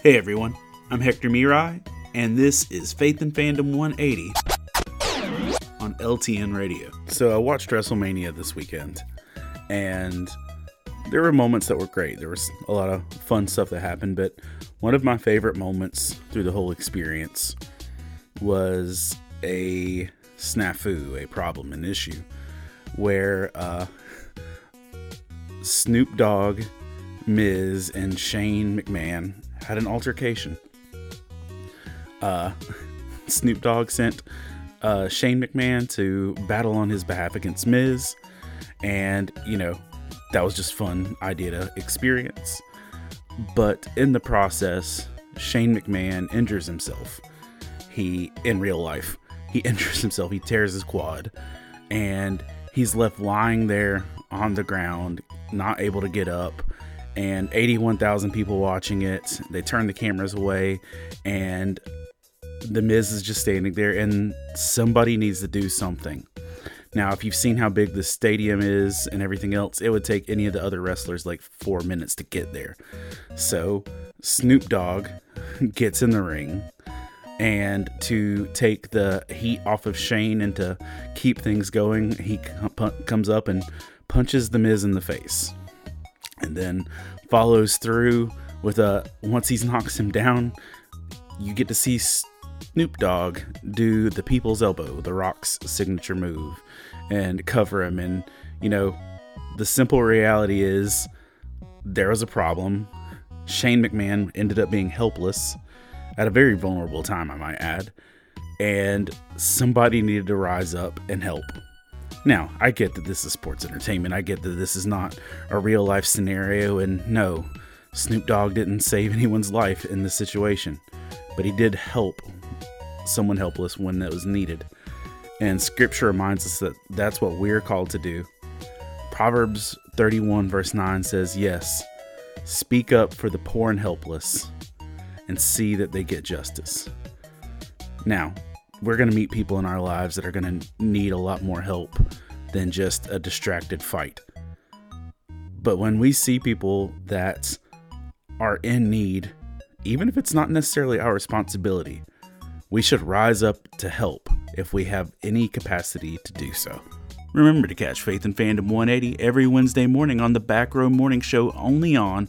Hey everyone, I'm Hector Mirai, and this is Faith and Fandom 180 on LTN Radio. So I watched WrestleMania this weekend, and there were moments that were great. There was a lot of fun stuff that happened, but one of my favorite moments through the whole experience was a snafu, a problem, an issue, where uh, Snoop Dogg, Miz, and Shane McMahon had an altercation. Uh, Snoop Dogg sent uh, Shane McMahon to battle on his behalf against Miz, and you know that was just fun idea to experience. But in the process, Shane McMahon injures himself. He in real life, he injures himself. He tears his quad, and he's left lying there on the ground, not able to get up. And 81,000 people watching it. They turn the cameras away, and the Miz is just standing there, and somebody needs to do something. Now, if you've seen how big the stadium is and everything else, it would take any of the other wrestlers like four minutes to get there. So, Snoop Dogg gets in the ring, and to take the heat off of Shane and to keep things going, he comes up and punches The Miz in the face. And then follows through with a once he knocks him down, you get to see Snoop Dogg do the people's elbow, the Rock's signature move, and cover him. And, you know, the simple reality is there was a problem. Shane McMahon ended up being helpless at a very vulnerable time, I might add. And somebody needed to rise up and help. Now, I get that this is sports entertainment. I get that this is not a real life scenario. And no, Snoop Dogg didn't save anyone's life in this situation. But he did help someone helpless when that was needed. And scripture reminds us that that's what we're called to do. Proverbs 31, verse 9 says, Yes, speak up for the poor and helpless and see that they get justice. Now, we're going to meet people in our lives that are going to need a lot more help than just a distracted fight. But when we see people that are in need, even if it's not necessarily our responsibility, we should rise up to help if we have any capacity to do so. Remember to catch Faith and Fandom 180 every Wednesday morning on the Back Row Morning Show only on